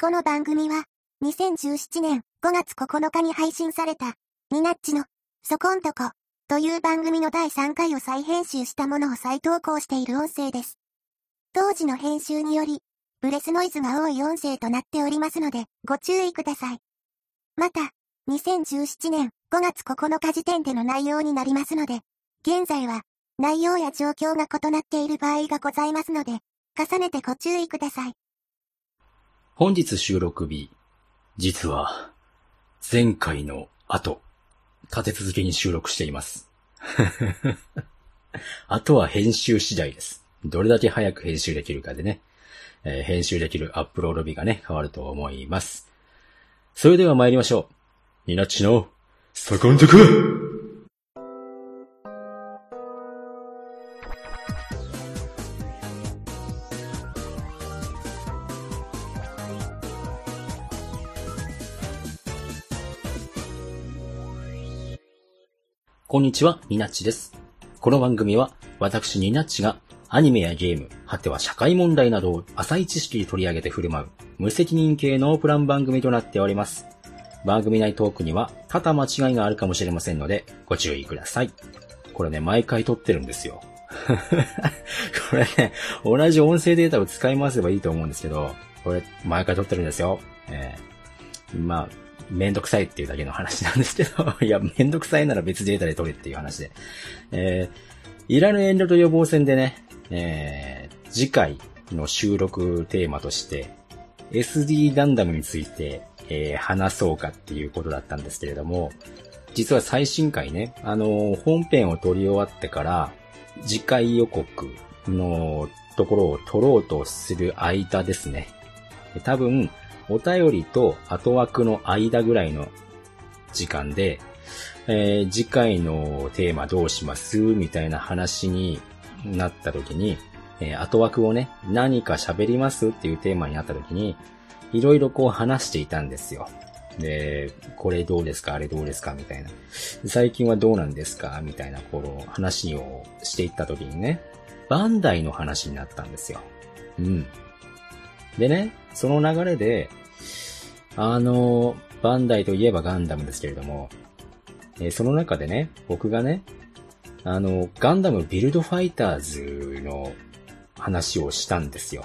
この番組は、2017年5月9日に配信された、ニナッチの、そこんとこ、という番組の第3回を再編集したものを再投稿している音声です。当時の編集により、ブレスノイズが多い音声となっておりますので、ご注意ください。また、2017年5月9日時点での内容になりますので、現在は、内容や状況が異なっている場合がございますので、重ねてご注意ください。本日収録日、実は、前回の後、立て続けに収録しています。あとは編集次第です。どれだけ早く編集できるかでね、えー編集できるアップロード日がね、変わると思います。それでは参りましょう。ニナッチの、そこんとここんにちは、ニナッチです。この番組は、私ニナッチが、アニメやゲーム、果ては社会問題などを浅い知識に取り上げて振る舞う、無責任系ノープラン番組となっております。番組内トークには、多々間違いがあるかもしれませんので、ご注意ください。これね、毎回撮ってるんですよ。これね、同じ音声データを使い回せばいいと思うんですけど、これ、毎回撮ってるんですよ。えーまあ、めんどくさいっていうだけの話なんですけど、いや、めんどくさいなら別データで撮れっていう話で。えー、いらぬ遠慮と予防線でね、えー、次回の収録テーマとして、SD ガンダムについて、えー話そうかっていうことだったんですけれども、実は最新回ね、あのー本編を撮り終わってから、次回予告のところを撮ろうとする間ですね。多分、お便りと後枠の間ぐらいの時間で、えー次回のテーマどうしますみたいな話になった時に、えー後枠をね、何か喋りますっていうテーマになった時に、いろいろこう話していたんですよ。で、これどうですか？あれどうですか？みたいな。最近はどうなんですか？みたいな、この話をしていった時にね、バンダイの話になったんですよ。うん。でね、その流れで、あの、バンダイといえばガンダムですけれども、えーその中でね、僕がね、あの、ガンダムビルドファイターズの話をしたんですよ。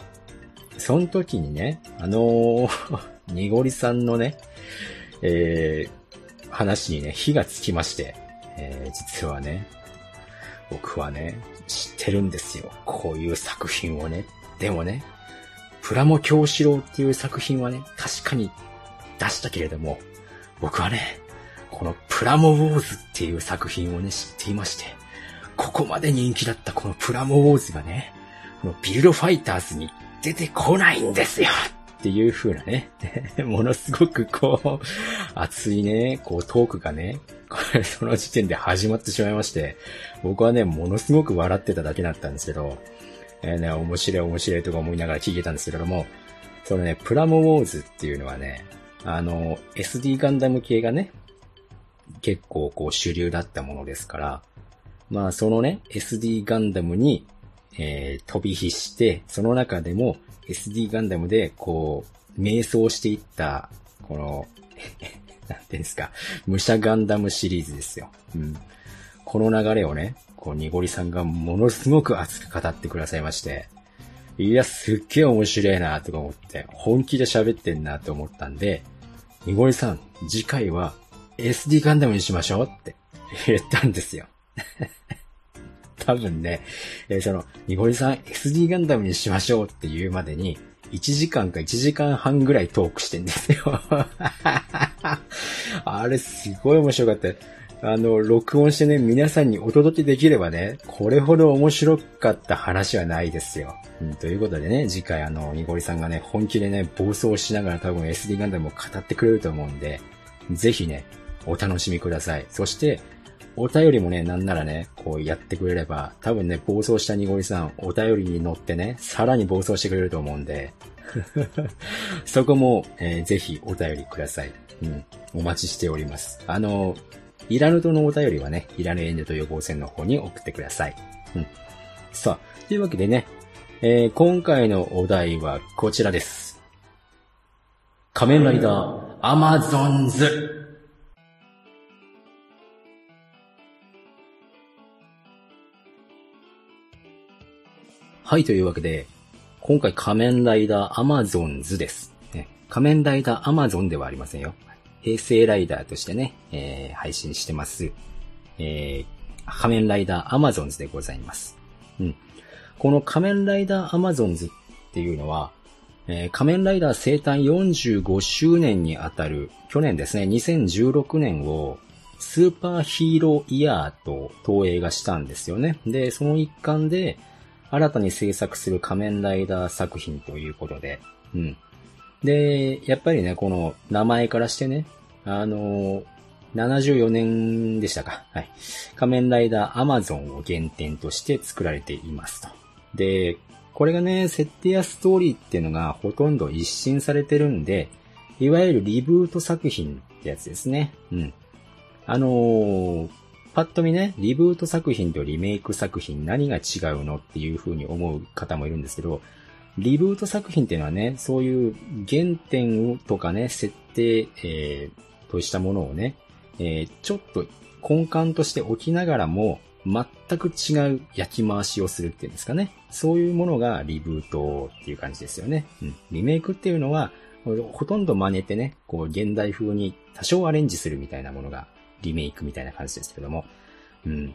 その時にね、あのー、にごりさんのね、えー話にね、火がつきまして、えー実はね、僕はね、知ってるんですよ。こういう作品をね。でもね、プラモ教師郎っていう作品はね、確かに出したけれども、僕はね、このプラモウォーズっていう作品をね、知っていまして、ここまで人気だったこのプラモウォーズがね、このビルドファイターズに出てこないんですよっていう風なね、ものすごくこう、熱いね、こうトークがね、こ れその時点で始まってしまいまして、僕はね、ものすごく笑ってただけだったんですけど、えーね、面白い面白いとか思いながら聞いてたんですけれども、そのね、プラモウォーズっていうのはね、あの、SD ガンダム系がね、結構こう主流だったものですから、まあそのね、SD ガンダムに、えー飛び火して、その中でも SD ガンダムでこう、迷走していった、この、なんていうんですか、武者ガンダムシリーズですよ。うん。この流れをね、こう、にごりさんがものすごく熱く語ってくださいまして、いや、すっげえ面白いなとか思って、本気で喋ってんなと思ったんで、にごりさん、次回は SD ガンダムにしましょうって 言ったんですよ。多分ね、えーその、にごりさん SD ガンダムにしましょうって言うまでに、1時間か1時間半ぐらいトークしてんですよ。あれすごい面白かった。あの、録音してね、皆さんにお届けできればね、これほど面白かった話はないですよ。うん、ということでね、次回あの、にごりさんがね、本気でね、暴走しながら多分 SD ガンダムを語ってくれると思うんで、ぜひね、お楽しみください。そして、お便りもね、なんならね、こうやってくれれば、多分ね、暴走したにごりさん、お便りに乗ってね、さらに暴走してくれると思うんで、そこも、えーぜひお便りください。うん。お待ちしております。あの、いらぬとのお便りはね、いらぬ遠慮と予防線の方に送ってください。うん。さあ、というわけでね、えー今回のお題はこちらです。仮面ライダーアマゾンズはい、というわけで、今回仮面ライダーアマゾンズです。ね、仮面ライダーアマゾンではありませんよ。平成ライダーとしてね、えー配信してます。えー仮面ライダーアマゾンズでございます。うん。この仮面ライダーアマゾンズっていうのは、えー仮面ライダー生誕45周年にあたる、去年ですね、2016年を、スーパーヒーローイヤーと東映がしたんですよね。で、その一環で、新たに制作する仮面ライダー作品ということで、うん。で、やっぱりね、この名前からしてね、あの74年でしたか。はい。仮面ライダーアマゾンを原点として作られていますと。で、これがね、設定やストーリーっていうのがほとんど一新されてるんで、いわゆるリブート作品ってやつですね。うん。あのーパッと見ね、リブート作品とリメイク作品何が違うのっていう風に思う方もいるんですけど、リブート作品っていうのはね、そういう原点とかね、設定、えー、としたものをね、えーちょっと根幹として置きながらも、全く違う焼き回しをするっていうんですかね。そういうものがリブートっていう感じですよね。うん。リメイクっていうのは、ほとんど真似てね、こう現代風に多少アレンジするみたいなものがリメイクみたいな感じですけども。うん。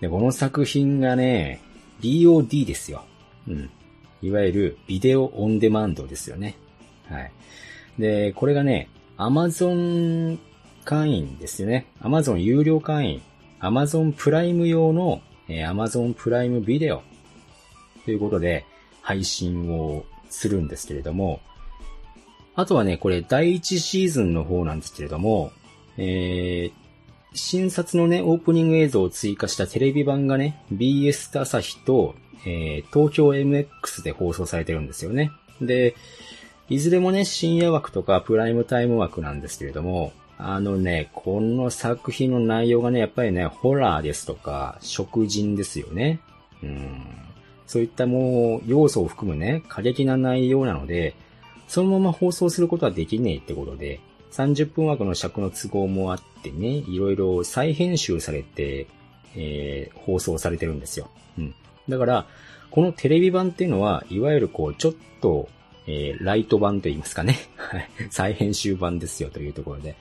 で、この作品がね、BOD ですよ。うん。いわゆるビデオオンデマンドですよね。はい。で、これがね、Amazon 会員ですよね。Amazon 有料会員。Amazon プライム用の、えー Amazon プライムビデオということで配信をするんですけれども、あとはね、これ第1シーズンの方なんですけれども、えー新撮のね、オープニング映像を追加したテレビ版がね、BS 朝日と、えー東京 MX で放送されてるんですよね。で、いずれもね、深夜枠とかプライムタイム枠なんですけれども、あのね、この作品の内容がね、やっぱりね、ホラーですとか、食人ですよね。うん。そういったもう、要素を含むね、過激な内容なので、そのまま放送することはできねえってことで、30分枠の尺の都合もあってね、いろいろ再編集されて、えー放送されてるんですよ。うん。だから、このテレビ版っていうのは、いわゆるこう、ちょっと、えーライト版と言いますかね。はい。再編集版ですよというところで。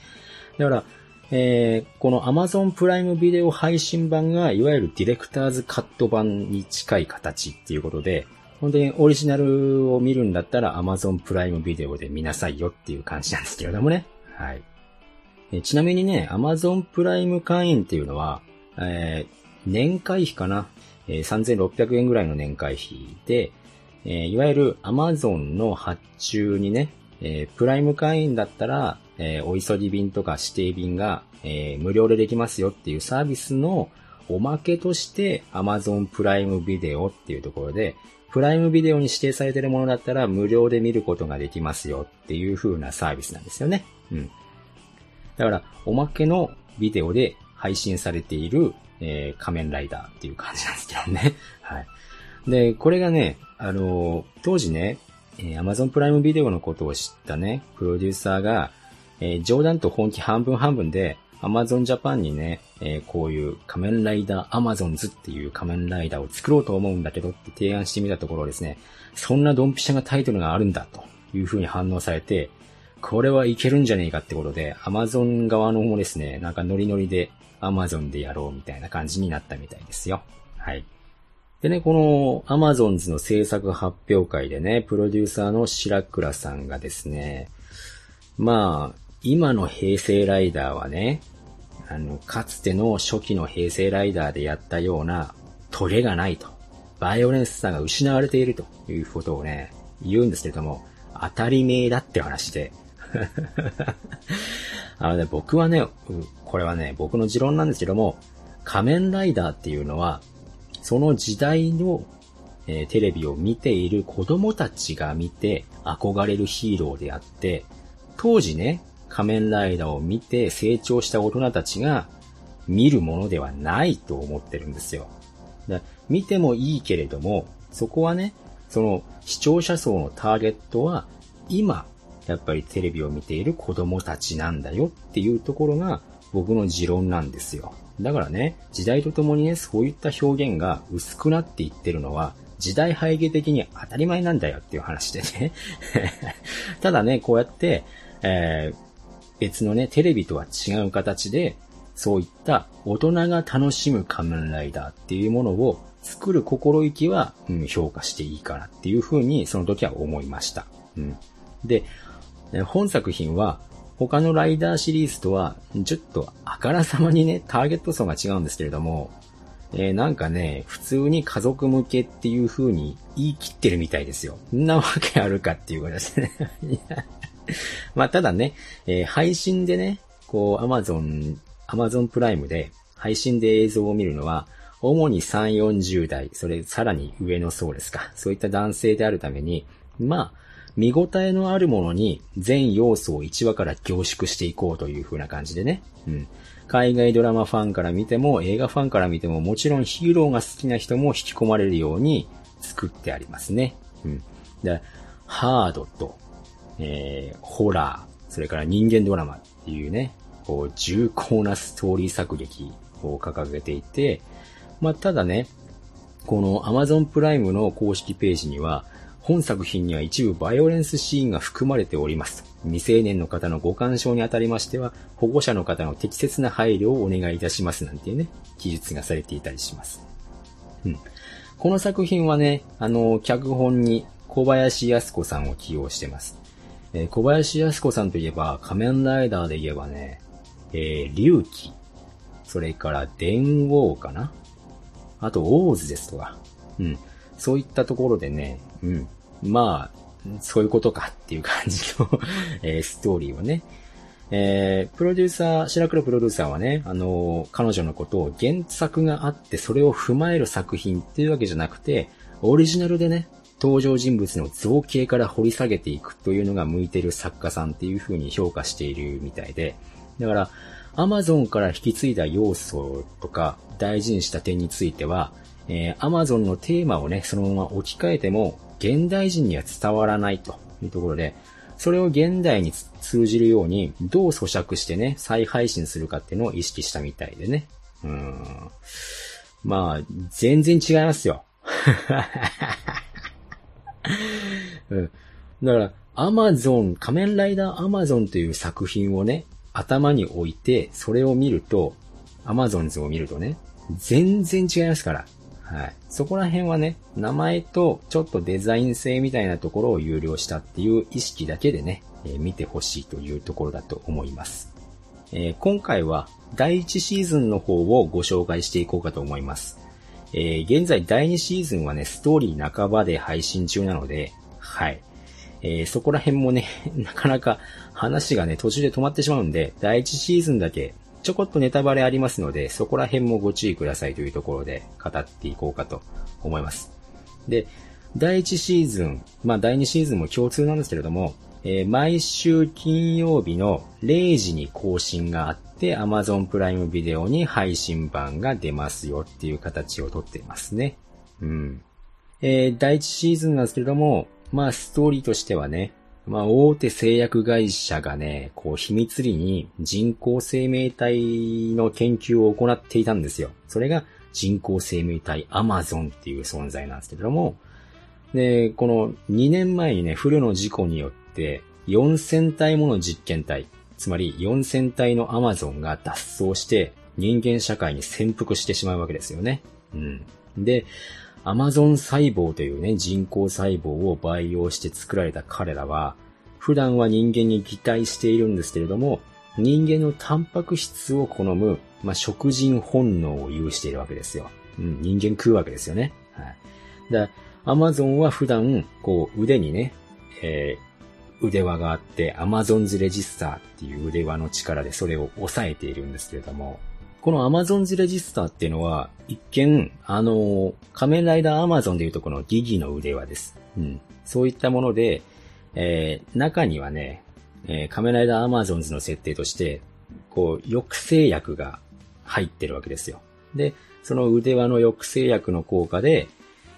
だから、えーこの Amazon プライムビデオ配信版が、いわゆるディレクターズカット版に近い形っていうことで、本当にオリジナルを見るんだったら Amazon プライムビデオで見なさいよっていう感じなんですけれどもね。はい。えちなみにね、Amazon プライム会員っていうのは、えー年会費かな、えー3600円ぐらいの年会費で、いわゆる Amazon の発注にね、プライム会員だったら、お急ぎ便とか指定便が、無料でできますよっていうサービスのおまけとして Amazon プライムビデオっていうところで、プライムビデオに指定されているものだったら無料で見ることができますよっていう風なサービスなんですよね。うん。だから、おまけのビデオで配信されている、えー仮面ライダーっていう感じなんですけどね。はい。で、これがね、あの当時ね、えー Amazon プライムビデオのことを知ったね、プロデューサーが、えー冗談と本気半分半分で、Amazon Japan にね、えーこういう仮面ライダー Amazons っていう仮面ライダーを作ろうと思うんだけどって提案してみたところですね、そんなドンピシャがタイトルがあるんだという風に反応されて、これはいけるんじゃねえかってことで、Amazon 側の方もですね、なんかノリノリで Amazon でやろうみたいな感じになったみたいですよ。はい。でね、この amazon の制作発表会でね、プロデューサーの白倉さんがですね、まあ、今の平成ライダーはね、あの、かつての初期の平成ライダーでやったようなトゲがないと。バイオレンスさが失われているということをね、言うんですけれども、当たり前だって話で。あのね、僕はね、これはね、僕の持論なんですけども、仮面ライダーっていうのは、その時代の、えーテレビを見ている子供たちが見て憧れるヒーローであって、当時ね、仮面ライダーを見て成長した大人たちが見るものではないと思ってるんですよ。だ見てもいいけれども、そこはね、その視聴者層のターゲットは今やっぱりテレビを見ている子供たちなんだよっていうところが僕の持論なんですよ。だからね、時代とともにね、そういった表現が薄くなっていってるのは、時代背景的に当たり前なんだよっていう話でね。ただね、こうやって、えー、別のね、テレビとは違う形で、そういった大人が楽しむ仮面ライダーっていうものを作る心意気は、うん、評価していいかなっていうふうにその時は思いました。うん、で、本作品は他のライダーシリーズとはちょっとあからさまにね、ターゲット層が違うんですけれども、えー、なんかね、普通に家族向けっていう風に言い切ってるみたいですよ。んなわけあるかっていうことですね。まあ、ただね、えー、配信でね、こう、アマゾン、アマゾンプライムで配信で映像を見るのは、主に3、40代、それさらに上の層ですか。そういった男性であるために、まあ、見応えのあるものに全要素を1話から凝縮していこうという風な感じでね。うん。海外ドラマファンから見ても、映画ファンから見ても、もちろんヒーローが好きな人も引き込まれるように作ってありますね。うん。で、ハードと、えー、ホラー、それから人間ドラマっていうね、こう、重厚なストーリー作劇を掲げていて、まあ、ただね、この Amazon プライムの公式ページには、本作品には一部バイオレンスシーンが含まれております。未成年の方のご干渉にあたりましては、保護者の方の適切な配慮をお願いいたしますなんていうね、記述がされていたりします。うん。この作品はね、あの、脚本に小林康子さんを起用してます。えー、小林康子さんといえば、仮面ライダーで言えばね、えー、龍騎、それから電王かなあと、オーズですとか、うん。そういったところでね、うん。まあ、そういうことかっていう感じの えー、ストーリーをね、えー、プロデューサー、白黒プロデューサーはね、あのー、彼女のことを原作があってそれを踏まえる作品っていうわけじゃなくて、オリジナルでね、登場人物の造形から掘り下げていくというのが向いてる作家さんっていう風に評価しているみたいで、だから、アマゾンから引き継いだ要素とか大事にした点については、えー、Amazon のテーマをね、そのまま置き換えても、現代人には伝わらないというところで、それを現代に通じるように、どう咀嚼してね、再配信するかっていうのを意識したみたいでね。うん。まあ、全然違いますよ。うん。だから、アマゾン、仮面ライダーアマゾンという作品をね、頭に置いて、それを見ると、アマゾンズを見るとね、全然違いますから。はい。そこら辺はね、名前とちょっとデザイン性みたいなところを有料したっていう意識だけでね、えー、見てほしいというところだと思います。えー、今回は第1シーズンの方をご紹介していこうかと思います。えー、現在第2シーズンはね、ストーリー半ばで配信中なので、はい。えー、そこら辺もね、なかなか話がね、途中で止まってしまうんで、第1シーズンだけちょこっとネタバレありますので、そこら辺もご注意くださいというところで語っていこうかと思います。で、第1シーズン、まあ第2シーズンも共通なんですけれども、えー、毎週金曜日の0時に更新があって Amazon プライムビデオに配信版が出ますよっていう形をとっていますね。うん。えー、第1シーズンなんですけれども、まあストーリーとしてはね、まあ、大手製薬会社がね、こう、秘密裏に人工生命体の研究を行っていたんですよ。それが人工生命体アマゾンっていう存在なんですけども、で、この2年前にね、フルの事故によって4000体もの実験体、つまり4000体のアマゾンが脱走して人間社会に潜伏してしまうわけですよね。うん。で、アマゾン細胞というね、人工細胞を培養して作られた彼らは、普段は人間に擬態しているんですけれども、人間のタンパク質を好む、まあ、食人本能を有しているわけですよ。うん、人間食うわけですよね。はい。だアマゾンは普段、こう、腕にね、えー、腕輪があって、アマゾンズレジスターっていう腕輪の力でそれを抑えているんですけれども、この Amazon's Register っていうのは、一見、あの、仮面ライダー Amazon でいうとこのギギの腕輪です。うん。そういったもので、えー、中にはね、えー、仮面ライダー Amazons の設定として、こう、抑制薬が入ってるわけですよ。で、その腕輪の抑制薬の効果で、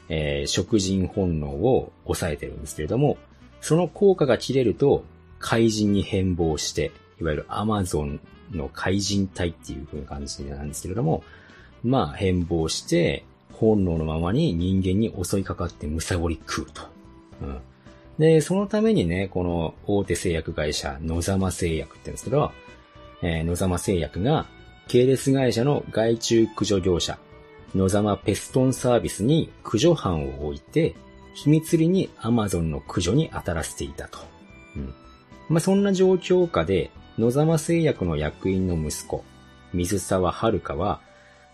えー、食人本能を抑えてるんですけれども、その効果が切れると、怪人に変貌して、いわゆるアマゾンの怪人体っていう風な感じなんですけれども、まあ変貌して、本能のままに人間に襲いかかって貪り食うと。うん。で、そのためにね、この大手製薬会社、野様製薬って言うんですけど、えー野様製薬が系列会社の外注駆除業者、野様ペストンサービスに駆除班を置いて、秘密裏にアマゾンの駆除に当たらせていたと。うん。まあ、そんな状況下で、野様製薬の役員の息子、水沢遥は、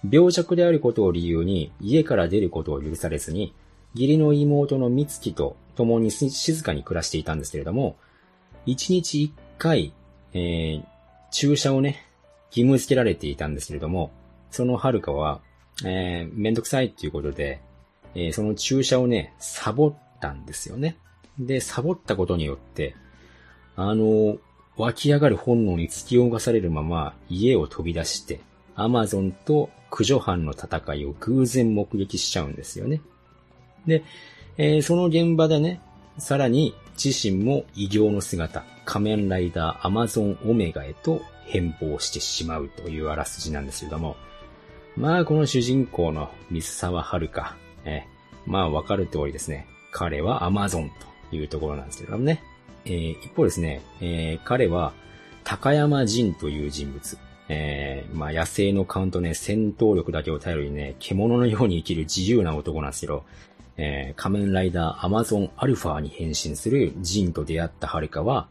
病弱であることを理由に家から出ることを許されずに、義理の妹の美月と共に静かに暮らしていたんですけれども、一日一回、えー、注射をね、義務付けられていたんですけれども、その遥は、えー、めんどくさいっていうことで、えーその注射をね、サボったんですよね。で、サボったことによって、あの、湧き上がる本能に突き動かされるまま家を飛び出して、アマゾンと駆除班の戦いを偶然目撃しちゃうんですよね。で、えーその現場でね、さらに自身も異形の姿、仮面ライダーアマゾンオメガへと変貌してしまうというあらすじなんですけども、まあこの主人公の水沢遥、えーまあわかる通りですね、彼はアマゾンというところなんですけどもね、えー一方ですね、えー彼は高山仁という人物、えーまあ野生の勘とね、戦闘力だけを頼りにね、獣のように生きる自由な男なんですけど、えー仮面ライダーアマゾンアルファに変身するジンと出会ったハルカは、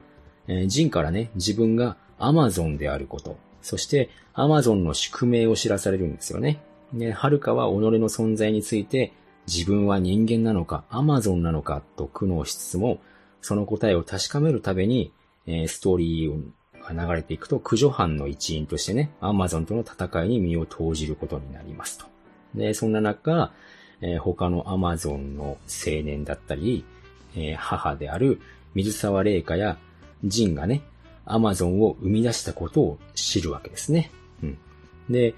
えージンからね、自分がアマゾンであること、そしてアマゾンの宿命を知らされるんですよね。で、ハルカは己の存在について、自分は人間なのか、アマゾンなのかと苦悩しつつも、その答えを確かめるために、えーストーリーが流れていくと、駆除班の一員としてね、アマゾンとの戦いに身を投じることになりますと。で、そんな中、えー他のアマゾンの青年だったり、えー母である水沢玲香やジンがね、アマゾンを生み出したことを知るわけですね。うん。で、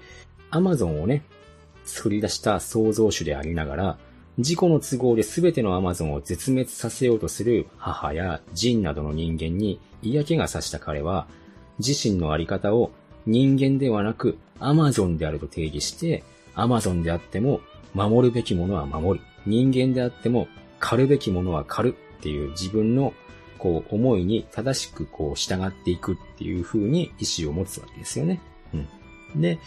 アマゾンをね、作り出した創造主でありながら、自己の都合で全てのアマゾンを絶滅させようとする母やジンなどの人間に嫌気がさした彼は、自身のあり方を人間ではなくアマゾンであると定義して、アマゾンであっても守るべきものは守り、人間であっても狩るべきものは狩るっていう自分のこう思いに正しくこう従っていくっていう風に意志を持つわけですよね。うん。で、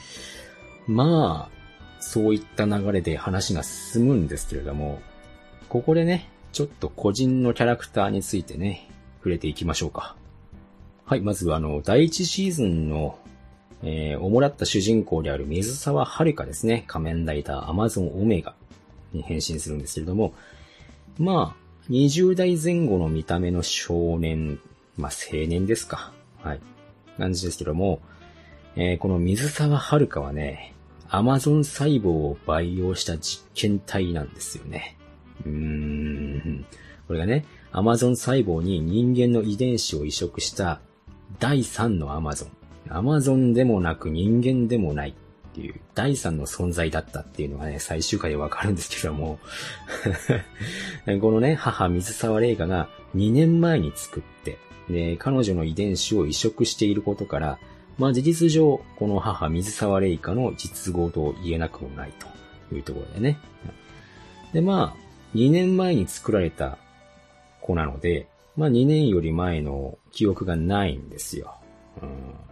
まあ、そういった流れで話が進むんですけれども、ここでね、ちょっと個人のキャラクターについてね、触れていきましょうか。はい、まずあの、第一シーズンの、えー、主だった主人公である水沢遥ですね、仮面ライダーアマゾンオメガに変身するんですけれども、まあ、20代前後の見た目の少年、まあ青年ですか。はい。感じですけども、えーこの水沢遥はね、アマゾン細胞を培養した実験体なんですよね。うーん。これがね、アマゾン細胞に人間の遺伝子を移植した第三のアマゾン。アマゾンでもなく人間でもないっていう第三の存在だったっていうのがね、最終回でわかるんですけども。このね、母水沢玲香が2年前に作って、で、彼女の遺伝子を移植していることから、まあ事実上、この母水沢玲香の実号と言えなくもないというところでね。で、まあ、2年前に作られた子なので、まあ2年より前の記憶がないんですよ。うん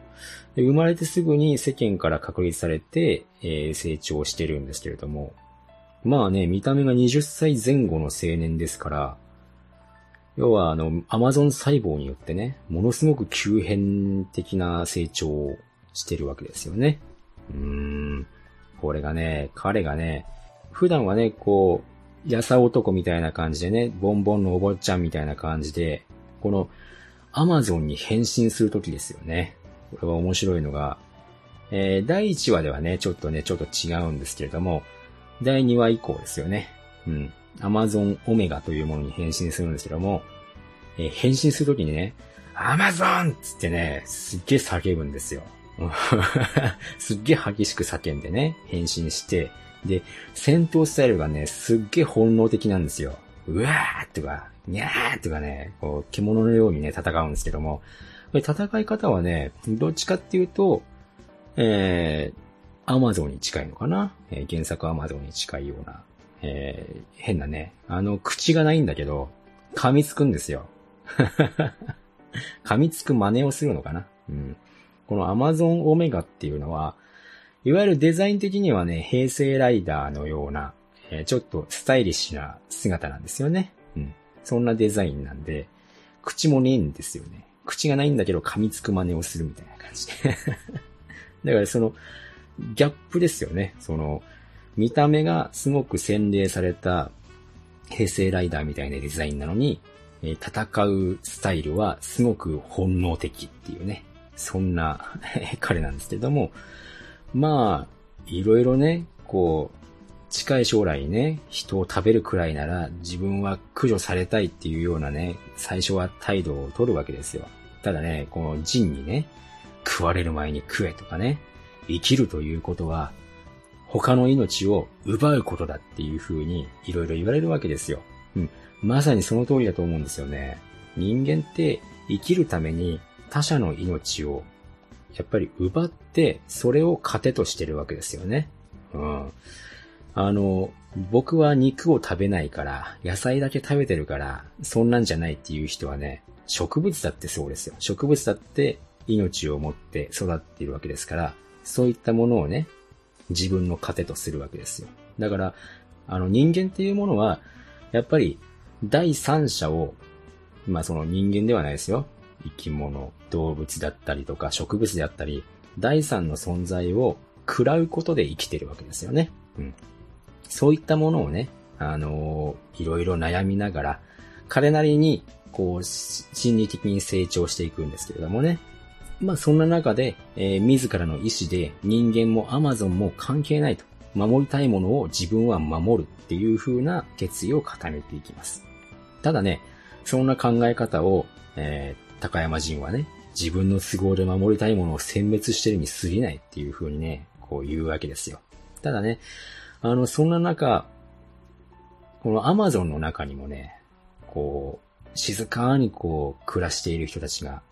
で生まれてすぐに世間から確立されて、えー成長してるんですけれども、まあね、見た目が20歳前後の青年ですから、要はあの、アマゾン細胞によってね、ものすごく急変的な成長をしてるわけですよね。うーん。これがね、彼がね、普段はね、こう、やさ男みたいな感じでね、ボンボンのお坊ちゃんみたいな感じで、この、アマゾンに変身するときですよね。これは面白いのが、えー第1話ではね、ちょっとね、ちょっと違うんですけれども、第2話以降ですよね。うん。アマゾンオメガというものに変身するんですけども、えー変身するときにね、アマゾンっつってね、すっげえ叫ぶんですよ。すっげえ激しく叫んでね、変身して、で、戦闘スタイルがね、すっげえ本能的なんですよ。うわーとか、にゃーとかね、こう、獣のようにね、戦うんですけども、これ戦い方はね、どっちかっていうと、えー、アマゾンに近いのかな、えー、原作アマゾンに近いような、えー、変なね、あの、口がないんだけど、噛みつくんですよ。噛みつく真似をするのかな？うん。このアマゾンオメガっていうのは、いわゆるデザイン的にはね、平成ライダーのような、えー、ちょっとスタイリッシュな姿なんですよね。うん。そんなデザインなんで、口もねえんですよね。口がないんだけど噛みつく真似をするみたいな感じで。だからその、ギャップですよね。その、見た目がすごく洗練された平成ライダーみたいなデザインなのに、え戦うスタイルはすごく本能的っていうね。そんな 彼なんですけども、まあ、いろいろね、こう、近い将来ね、人を食べるくらいなら自分は駆除されたいっていうようなね、最初は態度を取るわけですよ。ただね、この人にね、食われる前に食えとかね、生きるということは、他の命を奪うことだっていう風にいろいろ言われるわけですよ。うん。まさにその通りだと思うんですよね。人間って生きるために他者の命をやっぱり奪ってそれを糧としてるわけですよね。うん。あの、僕は肉を食べないから、野菜だけ食べてるから、そんなんじゃないっていう人はね、植物だってそうですよ。植物だって命を持って育っているわけですから、そういったものをね、自分の糧とするわけですよ。だから、あの人間っていうものは、やっぱり第三者を、まあその人間ではないですよ。生き物、動物だったりとか植物であったり、第三の存在を食らうことで生きてるわけですよね。うん。そういったものをね、あのー、いろいろ悩みながら、彼なりに、こう、心理的に成長していくんですけれどもね。まあそんな中で、えー、自らの意志で人間もアマゾンも関係ないと。守りたいものを自分は守るっていう風な決意を固めていきます。ただね、そんな考え方を、えー、高山人はね、自分の都合で守りたいものを殲滅してるに過ぎないっていう風にね、こう言うわけですよ。ただね、あの、そんな中、このアマゾンの中にもね、こう、静かにこう、暮らしている人たちが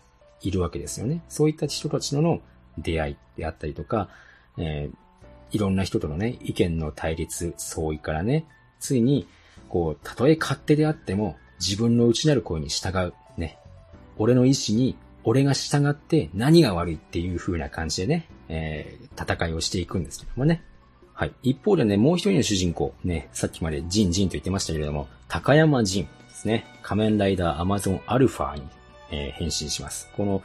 いるわけですよね。そういった人たちとの出会いであったりとか、えー、いろんな人とのね、意見の対立、相違からね、ついに、こう、たとえ勝手であっても、自分の内なる声に従う、ね。俺の意志に、俺が従って何が悪いっていう風な感じでね、えー、戦いをしていくんですけどもね。はい。一方でね、もう一人の主人公、ね、さっきまでジンジンと言ってましたけれども、高山ジンですね。仮面ライダーアマゾンアルファに、えー、変身します。この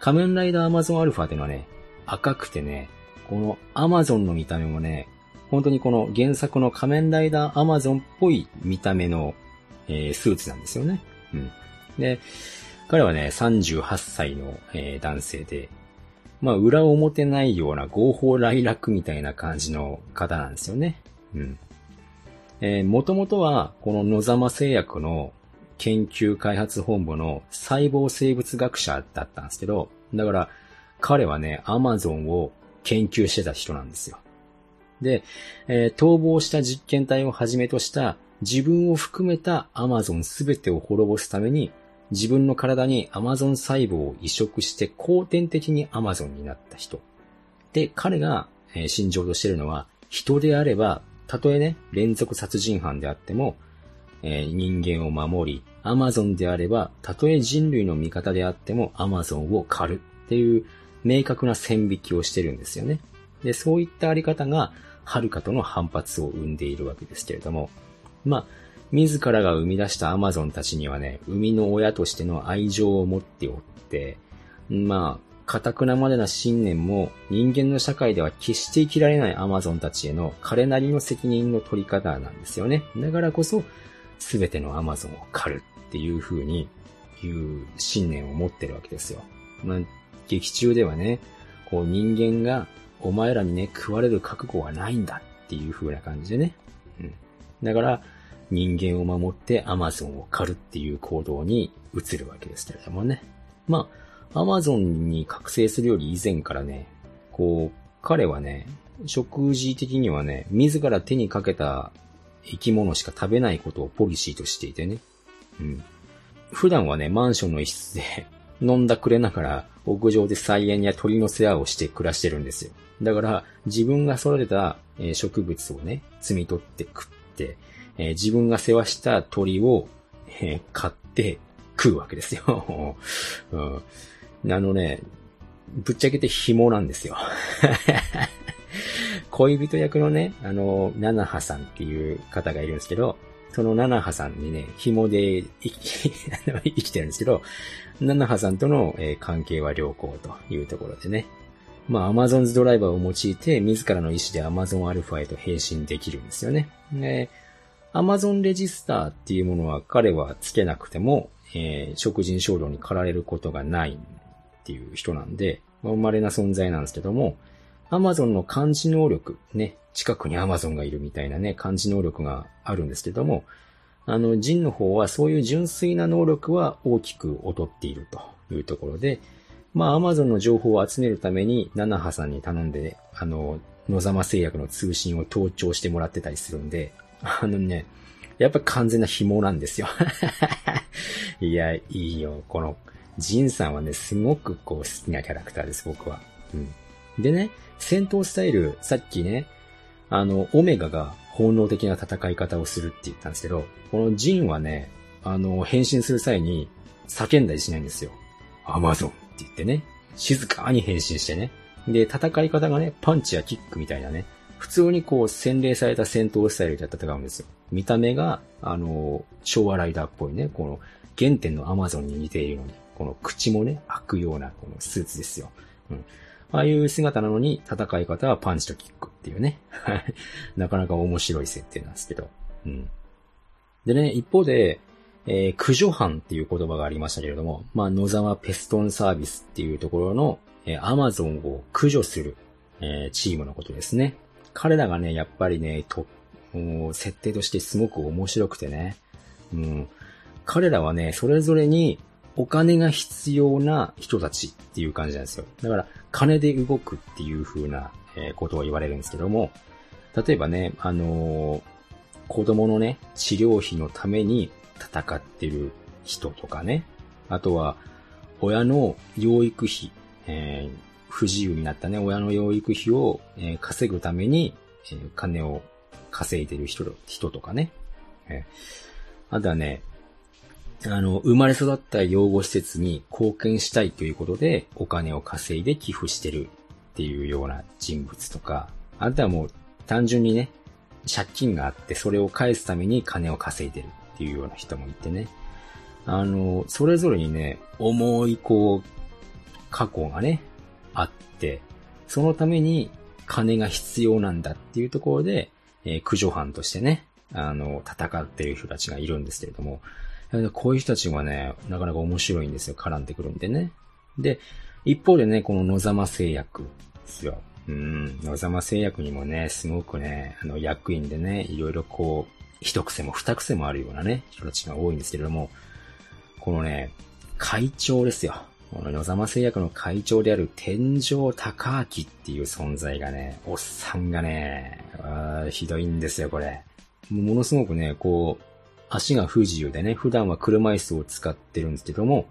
仮面ライダーアマゾンアルファっていうのはね、赤くてね、このアマゾンの見た目もね、本当にこの原作の仮面ライダーアマゾンっぽい見た目の、えー、スーツなんですよね。うん。で、彼はね、38歳の、えー、男性で、まあ、裏表ないような合法来楽みたいな感じの方なんですよね。うん。えー、もともとは、この野様製薬の研究開発本部の細胞生物学者だったんですけど、だから、彼はね、アマゾンを研究してた人なんですよ。で、えー、逃亡した実験体をはじめとした自分を含めたアマゾンすべてを滅ぼすために自分の体にアマゾン細胞を移植して後天的にアマゾンになった人。で、彼が、えー、心情としているのは、人であれば、たとえね、連続殺人犯であっても、人間を守り、アマゾンであれば、たとえ人類の味方であってもアマゾンを狩るっていう明確な線引きをしてるんですよね。で、そういったあり方が、はるかとの反発を生んでいるわけですけれども、まあ、自らが生み出したアマゾンたちにはね、生みの親としての愛情を持っておって、まあ、堅くなまでな信念も人間の社会では決して生きられないアマゾンたちへの彼なりの責任の取り方なんですよね。だからこそ、すべてのアマゾンを狩るっていう風に、いう信念を持ってるわけですよ。まあ、劇中ではね、こう人間がお前らにね、食われる覚悟はないんだっていう風な感じでね。うん。だから、人間を守ってアマゾンを狩るっていう行動に移るわけですけれどもね。まあ、アマゾンに覚醒するより以前からね、こう、彼はね、食事的にはね、自ら手にかけた生き物しか食べないことをポリシーとしていてね。うん。普段はね、マンションの一室で飲んだくれながら屋上で菜園や鳥の世話をして暮らしてるんですよ。だから自分が育てた植物をね、摘み取って食って、え自分が世話した鳥を、え買って食うわけですよ。うん、あのね、ぶっちゃけて紐なんですよ。恋人役のね、あの、ナナハさんっていう方がいるんですけど、そのナナハさんにね、紐で生き 生きてるんですけど、ナナハさんとの、え、関係は良好というところでね。まあ、Amazon's ドライバーを用いて、自らの意思で Amazon アルファへと変身できるんですよね。で、Amazon レジスターっていうものは彼はつけなくても、えー、食人衝動に駆られることがないっていう人なんで、まあ、稀な存在なんですけども、Amazon の漢字能力、ね、近くに Amazon がいるみたいなね、漢字能力があるんですけども、あの、ジンの方はそういう純粋な能力は大きく劣っているというところで、まあ、Amazon の情報を集めるために、ナナハさんに頼んで、あの、野様製薬の通信を盗聴してもらってたりするんで、あのね、やっぱ完全な紐なんですよ。いや、いいよ。この、ジンさんはね、すごくこう好きなキャラクターです、僕は。うん。でね、戦闘スタイル、さっきね、あの、オメガが本能的な戦い方をするって言ったんですけど、このジンはね、あの、変身する際に叫んだりしないんですよ。アマゾンって言ってね、静かに変身してね。で、戦い方がね、パンチやキックみたいなね、普通にこう洗礼された戦闘スタイルで戦うんですよ。見た目が、あの、昭和ライダーっぽいね、この原点のアマゾンに似ているのに、この口もね、開くようなこのスーツですよ。うん。ああいう姿なのに戦い方はパンチとキックっていうね。は いなかなか面白い設定なんですけど。うん。でね、一方で、えー、駆除班っていう言葉がありましたけれども、まあ、野沢ペストンサービスっていうところの、えー、アマゾンを駆除する、えー、チームのことですね。彼らがね、やっぱりね、と、設定としてすごく面白くてね。うん。彼らはね、それぞれにお金が必要な人たちっていう感じなんですよ。だから、金で動くっていう風な、えことを言われるんですけども、例えばね、あのー、子供のね、治療費のために戦ってる人とかね、あとは、親の養育費、えー、不自由になったね、親の養育費を、えー、稼ぐために、えー、金を稼いでる人人とかね。えー、あとはね、あの、生まれ育った養護施設に貢献したいということで、お金を稼いで寄付してるっていうような人物とか、あとはもう単純にね、借金があってそれを返すために金を稼いでるっていうような人もいてね。あの、それぞれにね、重いこう、過去がね、あって、そのために金が必要なんだっていうところで、えー、駆除班としてね、あの、戦っている人たちがいるんですけれども、こういう人たちはね、なかなか面白いんですよ。絡んでくるんでね。で、一方でね、この野様製薬ですよ。うん、野様製薬にもね、すごくね、あの、役員でね、いろいろこう、一癖も二癖もあるようなね、人たちが多いんですけれども、このね、会長ですよ。この野様製薬の会長である天井高明っていう存在がね、おっさんがね、ひどいんですよ、これ。ものすごくね、こう、足が不自由でね、普段は車椅子を使ってるんですけども、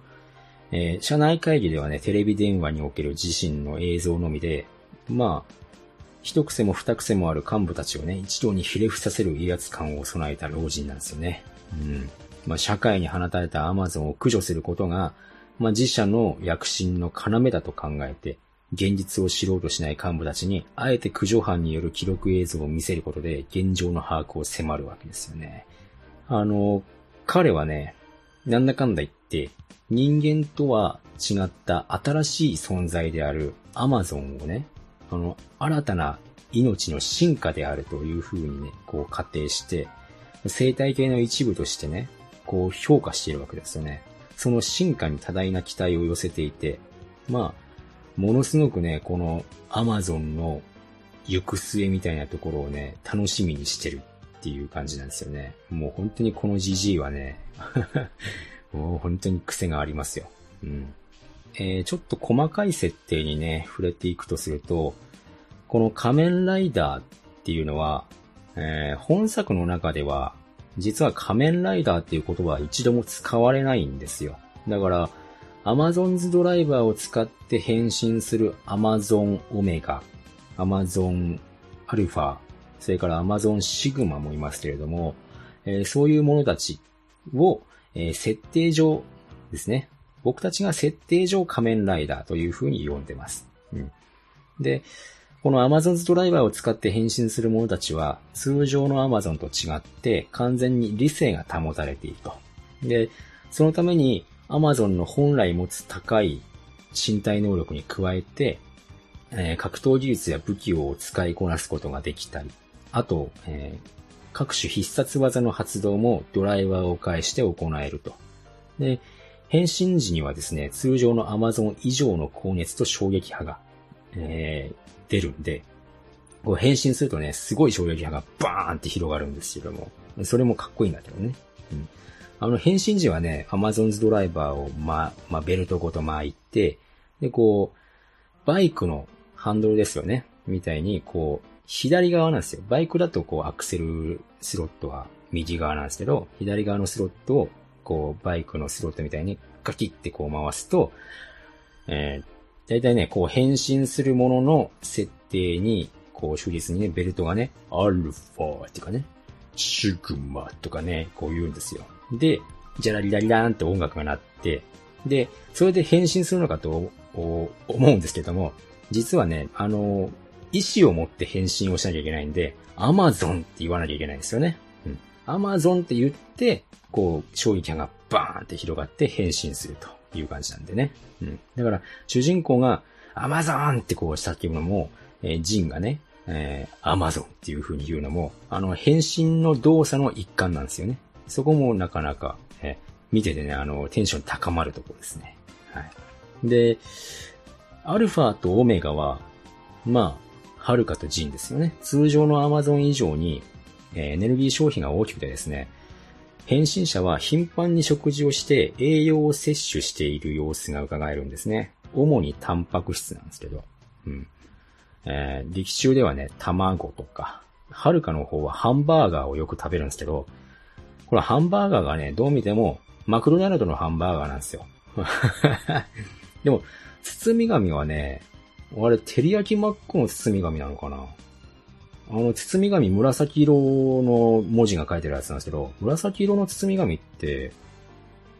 えー、社内会議ではね、テレビ電話における自身の映像のみで、まあ、一癖も二癖もある幹部たちをね、一度にひれ伏させる威圧感を備えた老人なんですよね。うん。まあ、社会に放たれたアマゾンを駆除することが、まあ、自社の躍進の要だと考えて、現実を知ろうとしない幹部たちに、あえて駆除班による記録映像を見せることで、現状の把握を迫るわけですよね。あの、彼はね、なんだかんだ言って、人間とは違った新しい存在であるアマゾンをね、あの、新たな命の進化であるというふうにね、こう仮定して、生態系の一部としてね、こう評価しているわけですよね。その進化に多大な期待を寄せていて、まあ、ものすごくね、このアマゾンの行く末みたいなところをね、楽しみにしてるっていう感じなんですよね。もう本当にこの GG はね もう本当に癖がありますよ。うん。えー、ちょっと細かい設定にね、触れていくとすると、この仮面ライダーっていうのは、えー、本作の中では、実は仮面ライダーっていう言葉は一度も使われないんですよ。だから、アマゾンズドライバーを使って変身するアマゾンオメガ、アマゾンアルファ、それからアマゾンシグマもいますけれども、えー、そういう者たちを、えー、設定上ですね。僕たちが設定上仮面ライダーという風に呼んでます。うん、で、この Amazon ドライバーを使って変身する者たちは、通常の Amazon と違って完全に理性が保たれていると。で、そのために Amazon の本来持つ高い身体能力に加えて、えー、格闘技術や武器を使いこなすことができたり、あと、えー、各種必殺技の発動もドライバーを介して行えると。で、変身時にはですね、通常の Amazon 以上の高熱と衝撃波が、えー、出るんで、こう変身するとね、すごい衝撃波がバーンって広がるんですけども、それもかっこいいんだけどね。うん。あの、変身時はね、Amazon's ドライバーをま、ま、ベルトごと巻いて、で、こう、バイクのハンドルですよね。みたいに、こう、左側なんですよ。バイクだとこう、アクセルスロットは右側なんですけど、左側のスロットを、こう、バイクのスロットみたいにガキってこう回すと、えー、大体ね、こう変身するものの設定に、こう、手術にね、ベルトがね、アルファっていうかね、シグマとかね、こう言うんですよ。で、ジャラリラリラーンって音楽が鳴って、で、それで変身するのかと思うんですけども、実はね、あの、意志を持って変身をしなきゃいけないんで、アマゾンって言わなきゃいけないんですよね。うん。アマゾンって言って、こう、衝撃波がバーンって広がって変身すると。いう感じなんでね。うん。だから、主人公が、アマゾンってこう叫ぶのも、えー、ジンがね、えー、アマゾンっていう風に言うのも、あの、変身の動作の一環なんですよね。そこもなかなか、えー、見ててね、あの、テンション高まるところですね。はい。で、アルファとオメガは、まあ、ハルカとジンですよね。通常のアマゾン以上に、え、エネルギー消費が大きくてですね、変身者は頻繁に食事をして栄養を摂取している様子が伺えるんですね。主にタンパク質なんですけど。うん。えー、力中ではね、卵とか、はるかの方はハンバーガーをよく食べるんですけど、これハンバーガーがね、どう見てもマクドナルドのハンバーガーなんですよ。でも、包み紙はね、あれ、照り焼きマックの包み紙なのかな？あの、包み紙紫色の文字が書いてるやつなんですけど、紫色の包み紙って、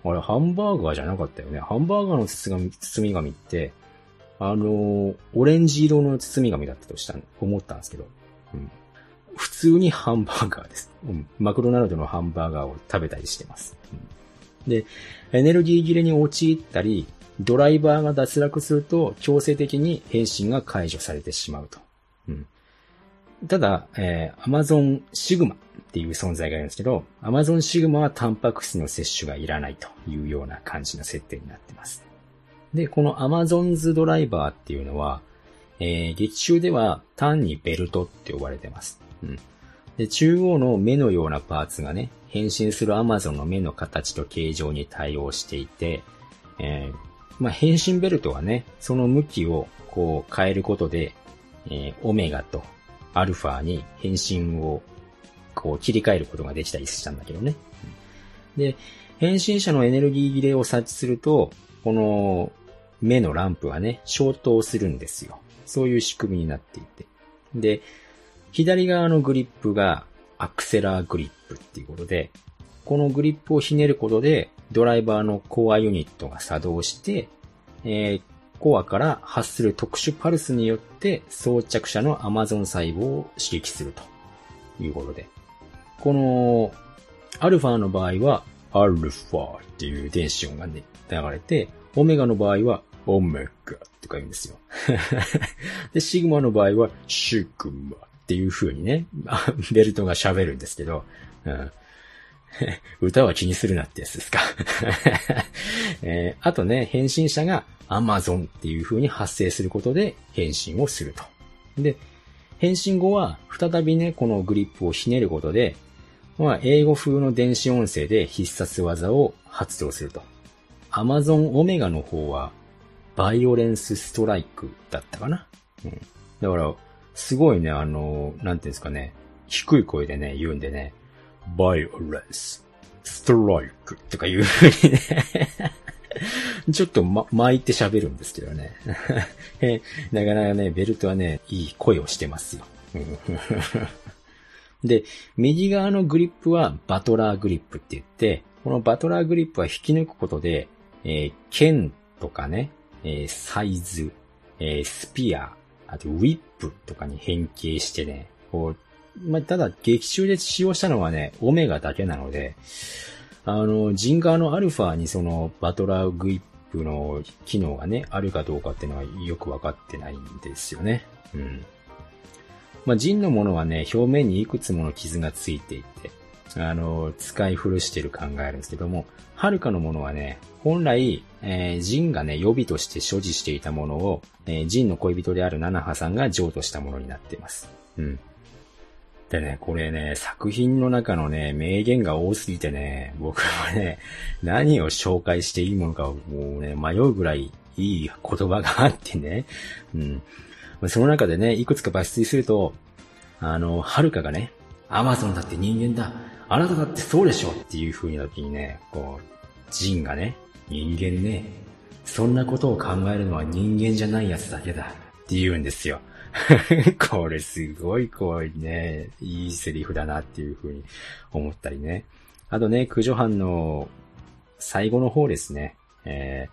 あれ、ハンバーガーじゃなかったよね？ハンバーガーの包み包み紙って、あの、オレンジ色の包み紙だったとした思ったんですけど、うん、普通にハンバーガーです、うん。マクドナルドのハンバーガーを食べたりしてます。うん、で、エネルギー切れに陥ったり、ドライバーが脱落すると強制的に変身が解除されてしまうと。うんただ、えー、Amazon シグマっていう存在がいるんですけど、Amazon シグマはタンパク質の摂取がいらないというような感じの設定になってます。で、この Amazon's ドライバーっていうのは、えー、劇中では単にベルトって呼ばれてます。うん。で、中央の目のようなパーツがね、変身する Amazon の目の形と形状に対応していて、えー、まあ、変身ベルトはね、その向きをこう変えることで、えー、オメガとアルファに変身をこう切り替えることができたりしたんだけどね。で、変身者のエネルギー切れを察知すると、この目のランプがね、消灯するんですよ。そういう仕組みになっていて。で、左側のグリップがアクセラーグリップっていうことで、このグリップをひねることで、ドライバーのコアユニットが作動して、えー、コアから発する特殊パルスによって装着者のアマゾン細胞を刺激するということで。このアルファの場合はアルファっていう電子音がね、流れて、オメガの場合はオメガとか言うんですよ。で、シグマの場合はシグマっていう風にね、ベルトが喋るんですけど、うん、歌は気にするなってやつですか えー、あとね、変身者が Amazon っていう風に発生することで変身をすると。で、変身後は再びね、このグリップをひねることで、まあ、英語風の電子音声で必殺技を発動すると。Amazon Omega の方は、バイオレンスストライクだったかな。うん。だから、すごいね、あの、なんていうんですかね、低い声でね、言うんでね、バイオレンス、ストライクとかいう風にね。ちょっとま、巻いて喋るんですけどね。なかなかね、ベルトはね、いい声をしてますよ。で、右側のグリップはバトラーグリップって言って、このバトラーグリップは引き抜くことで、えー、剣とかね、えー、サイズ、えー、スピア、あとウィップとかに変形してね、こう、まあ、ただ劇中で使用したのはね、オメガだけなので、あの、ジン側のアルファにそのバトラーグリップの機能がね、あるかどうかっていうのはよくわかってないんですよね。うん。まあ、ジンのものはね、表面にいくつもの傷がついていて、あの、使い古してる感があるんですけども、はるかのものはね、本来、えー、ジンがね、予備として所持していたものを、えー、ジンの恋人であるナナハさんが譲渡したものになっています。うん。でね、これね、作品の中のね、名言が多すぎてね、僕はね、何を紹介していいものかもうね、迷うぐらいいい言葉があってね、うん。その中でね、いくつか抜粋すると、あの、はるかがね、アマゾンだって人間だ。あなただってそうでしょっていう風にな時にね、こう、ジンがね、人間ね、そんなことを考えるのは人間じゃないやつだけだって言うんですよ。これすごいこうね、いいセリフだなっていう風に思ったりね。あとね、駆除班の最後の方ですね。え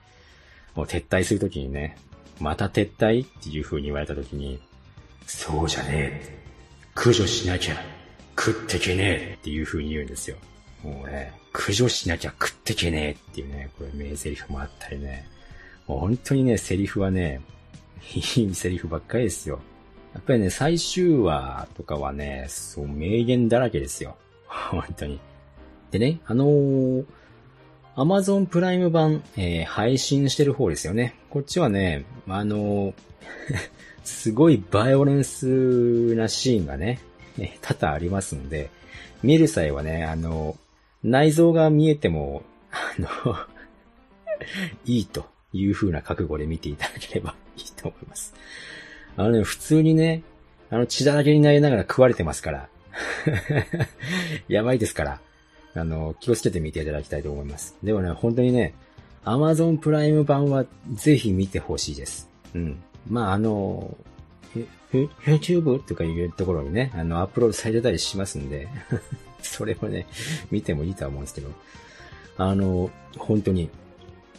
ー、もう撤退するときにね、また撤退っていう風に言われたときに、そうじゃねえ。駆除しなきゃ食ってけねえっていう風に言うんですよ。もうね、駆除しなきゃ食ってけねえっていうね、これ名台詞もあったりね。もう本当にね、セリフはね、いいセリフばっかりですよ。やっぱりね、最終話とかはね、そう、名言だらけですよ。本当に。でね、あのー、アマゾンプライム版、えー、配信してる方ですよね。こっちはね、あのー、すごいバイオレンスなシーンがね、多々ありますので、見る際はね、あの、内臓が見えても、あの いいという風な覚悟で見ていただければいいと思います。あのね、普通にね、あの血だらけになりながら食われてますから。やばいですから。あの、気をつけて見ていただきたいと思います。でもね、本当にね、Amazon プライム版はぜひ見てほしいです。うん。まあ、あの、YouTube とかいうところにね、あの、アップロードされてたりしますんで それもね、見てもいいとは思うんですけど、あの、本当に、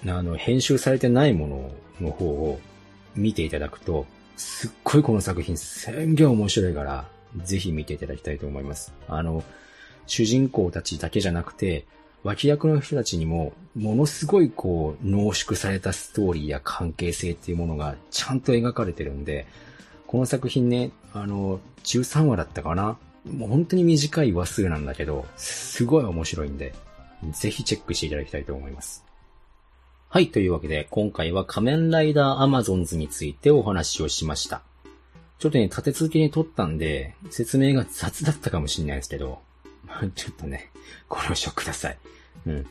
あの、編集されてないものの方を見ていただくと、すっごいこの作品すんげえ面白いから、ぜひ見ていただきたいと思います。あの、主人公たちだけじゃなくて、脇役の人たちにも、ものすごいこう、濃縮されたストーリーや関係性っていうものがちゃんと描かれてるんで、この作品ね、あの、13話だったかなもう本当に短い話数なんだけど、すごい面白いんで、ぜひチェックしていただきたいと思います。はい、というわけで、今回は仮面ライダーアマゾンズについてお話をしました。ちょっとね、立て続けに撮ったんで、説明が雑だったかもしれないですけど、ちょっとね、ご了承ください。うん。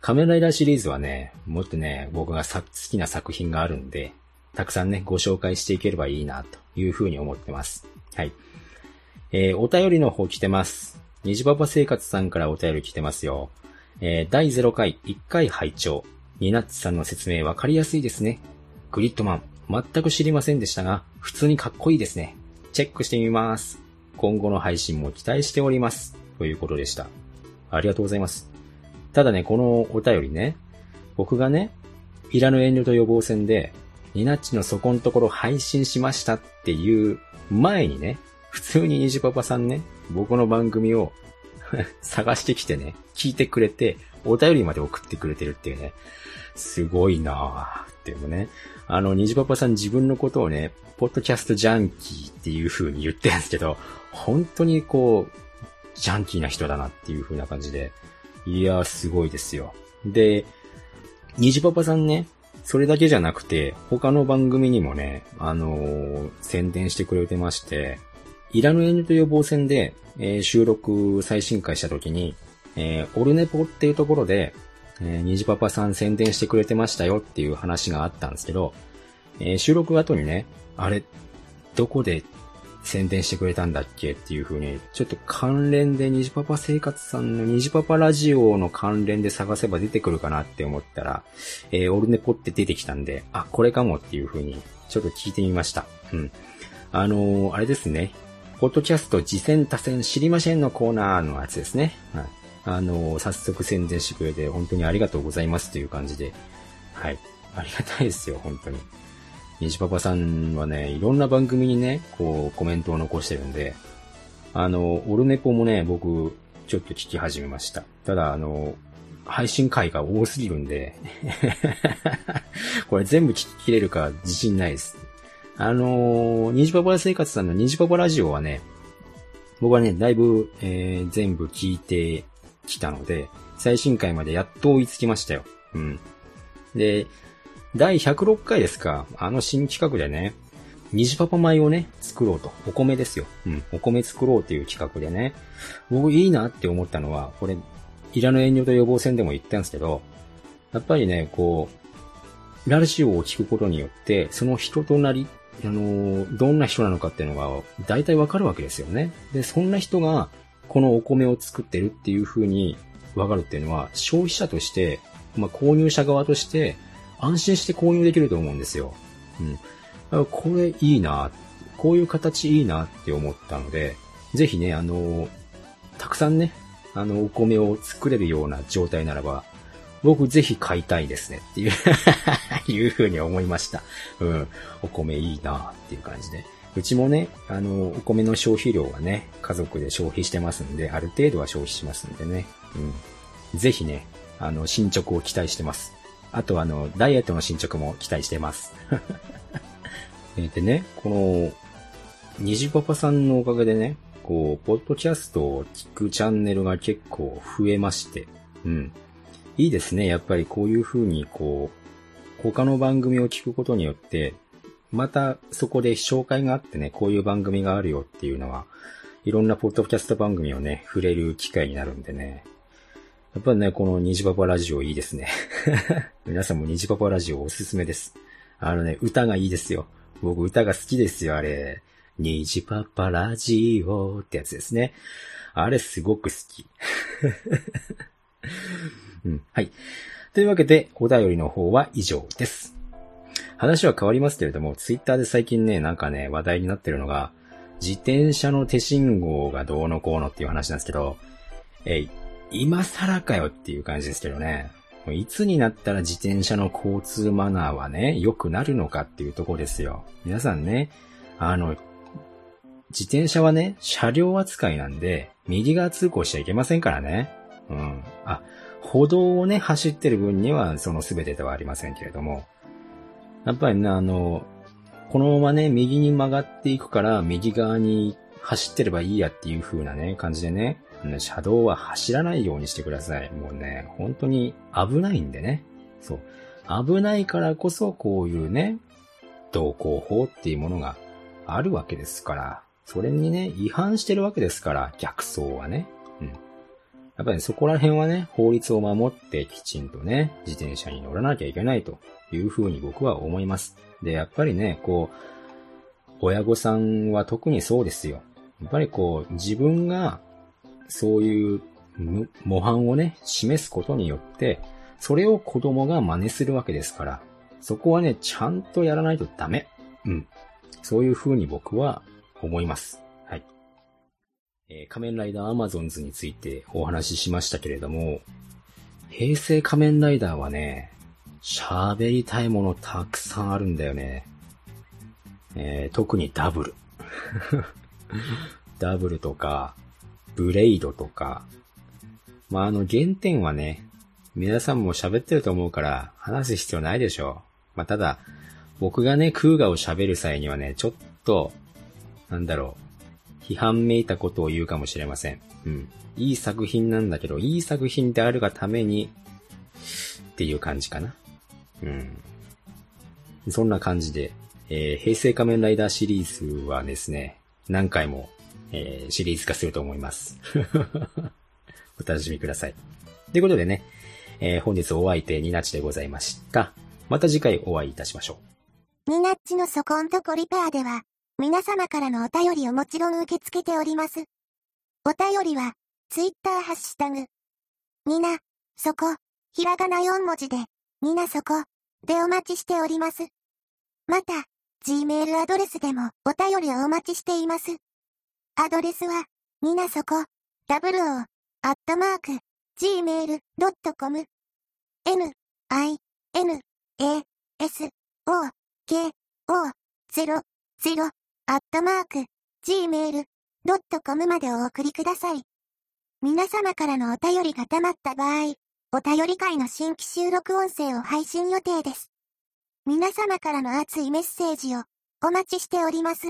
仮面ライダーシリーズはね、もっとね、僕が好きな作品があるんで、たくさんね、ご紹介していければいいな、というふうに思ってます。はい。えー、お便りの方来てます。虹パパ生活さんからお便り来てますよ。えー、第0回1回拝聴ニナッツさんの説明わかりやすいですね。グリッドマン、全く知りませんでしたが、普通にかっこいいですね。チェックしてみます。今後の配信も期待しております。ということでした。ありがとうございます。ただね、このお便りね、僕がね、いらぬ遠慮と予防線で、ニナッチのそこのところ配信しましたっていう前にね、普通にニジパパさんね、僕の番組を 探してきてね、聞いてくれて、お便りまで送ってくれてるっていうね、すごいなぁっていうのね。あの、ニジパパさん自分のことをね、ポッドキャストジャンキーっていう風に言ってるんですけど、本当にこう、ジャンキーな人だなっていう風な感じで、いやーすごいですよ。で、ニジパパさんね、それだけじゃなくて、他の番組にもね、あのー、宣伝してくれてまして、いらぬ遠慮と予防戦で、えー、収録最新回した時に、えー、オルネポっていうところで、えー、虹パパさん宣伝してくれてましたよっていう話があったんですけど、えー、収録後にね、あれ、どこで宣伝してくれたんだっけっていう風に、ちょっと関連で虹パパ生活さんの虹パパラジオの関連で探せば出てくるかなって思ったら、えー、オルネポって出てきたんで、あ、これかもっていう風に、ちょっと聞いてみました。うん。あのー、あれですね。ポッドキャスト次戦多戦知りませんのコーナーのやつですね。はい。あの、早速宣伝してくれて本当にありがとうございますという感じで。はい。ありがたいですよ、本当に。虹パパさんはね、いろんな番組にね、こう、コメントを残してるんで、あの、オルネポもね、僕、ちょっと聞き始めました。ただ、あの、配信回が多すぎるんで これ全部聞き切れるか自信ないです。あの虹パパ生活さんの虹パパラジオはね、僕はね、だいぶ、えー、全部聞いてきたので、最新回までやっと追いつきましたよ。うん。で、第106回ですか。あの新企画でね、虹パパ米をね、作ろうと。お米ですよ。うん。お米作ろうっていう企画でね。僕いいなって思ったのは、これ、いらぬ遠慮と予防線でも言ったんですけど、やっぱりね、こう、ラジオを聞くことによって、その人となり、あの、どんな人なのかっていうのが、大体わかるわけですよね。で、そんな人が、このお米を作ってるっていう風にわかるっていうのは、消費者として、まあ、購入者側として、安心して購入できると思うんですよ。うん。これいいな、こういう形いいなって思ったので、ぜひね、あの、たくさんね、あの、お米を作れるような状態ならば、僕ぜひ買いたいですねっていう いうふうに思いました。うん。お米いいなっていう感じで。うちもね、あの、お米の消費量はね、家族で消費してますんで、ある程度は消費しますんでね。うん。ぜひね、あの、進捗を期待してます。あとあの、ダイエットの進捗も期待してます。でね、この、虹パパさんのおかげでね、こう、ポッドキャストを聞くチャンネルが結構増えまして、うん。いいですね。やっぱりこういう風に、こう、他の番組を聞くことによって、またそこで紹介があってね、こういう番組があるよっていうのは、いろんなポッドキャスト番組をね、触れる機会になるんでね、やっぱね、このニジパパラジオいいですね。皆さんもニジパパラジオおすすめです。あのね、歌がいいですよ。僕歌が好きですよ、あれ。ニジパパラジオってやつですね。あれすごく好き。うん、はい。というわけで、お便りの方は以上です。話は変わりますけれども、ツイッターで最近ね、なんかね、話題になってるのが、自転車の手信号がどうのこうのっていう話なんですけど、えい、今更かよっていう感じですけどね。いつになったら自転車の交通マナーはね、良くなるのかっていうとこですよ。皆さんね、あの、自転車はね、車両扱いなんで、右側通行しちゃいけませんからね。うん。あ、歩道をね、走ってる分には、その全てではありませんけれども。やっぱりね、あの、このままね、右に曲がっていくから、右側に走ってればいいやっていう風なね、感じでね、車道は走らないようにしてください。もうね、本当に危ないんでね。そう。危ないからこそこういうね、道交法っていうものがあるわけですから、それにね、違反してるわけですから、逆走はね。うん。やっぱり、ね、そこら辺はね、法律を守ってきちんとね、自転車に乗らなきゃいけないというふうに僕は思います。で、やっぱりね、こう、親御さんは特にそうですよ。やっぱりこう、自分がそういう模範をね、示すことによって、それを子供が真似するわけですから、そこはね、ちゃんとやらないとダメ。うん。そういう風に僕は思います。はい。えー、仮面ライダーアマゾンズについてお話ししましたけれども、平成仮面ライダーはね、喋りたいものたくさんあるんだよね。えー、特にダブル。ダブルとか、ブレイドとか、まあ、あの原点はね、皆さんも喋ってると思うから話す必要ないでしょう。まあ、ただ、僕がね、空ガを喋る際にはね、ちょっと、なんだろう、批判めいたことを言うかもしれません。うん。いい作品なんだけど、いい作品であるがために、っていう感じかな。うん。そんな感じで、えー、平成仮面ライダーシリーズはですね、何回もえー、シリーズ化すると思います。お楽しみください。ということでね、えー、本日お相手ニナッチでございました。また次回お会いいたしましょう。ニナッチのそこんとこリペアでは、皆様からのお便りをもちろん受け付けております。お便りは、ツイッターハッシュタグ、にな、そこ、ひらがな4文字で、になそこ、でお待ちしております。また、Gmail アドレスでもお便りをお待ちしています。アドレスは、になそこ、w o アットマーク、gmail.com、n, i, n, a, s, o, k, o, 0, 0、アットマーク、gmail.com までお送りください。皆様からのお便りが溜まった場合、お便り会の新規収録音声を配信予定です。皆様からの熱いメッセージをお待ちしております。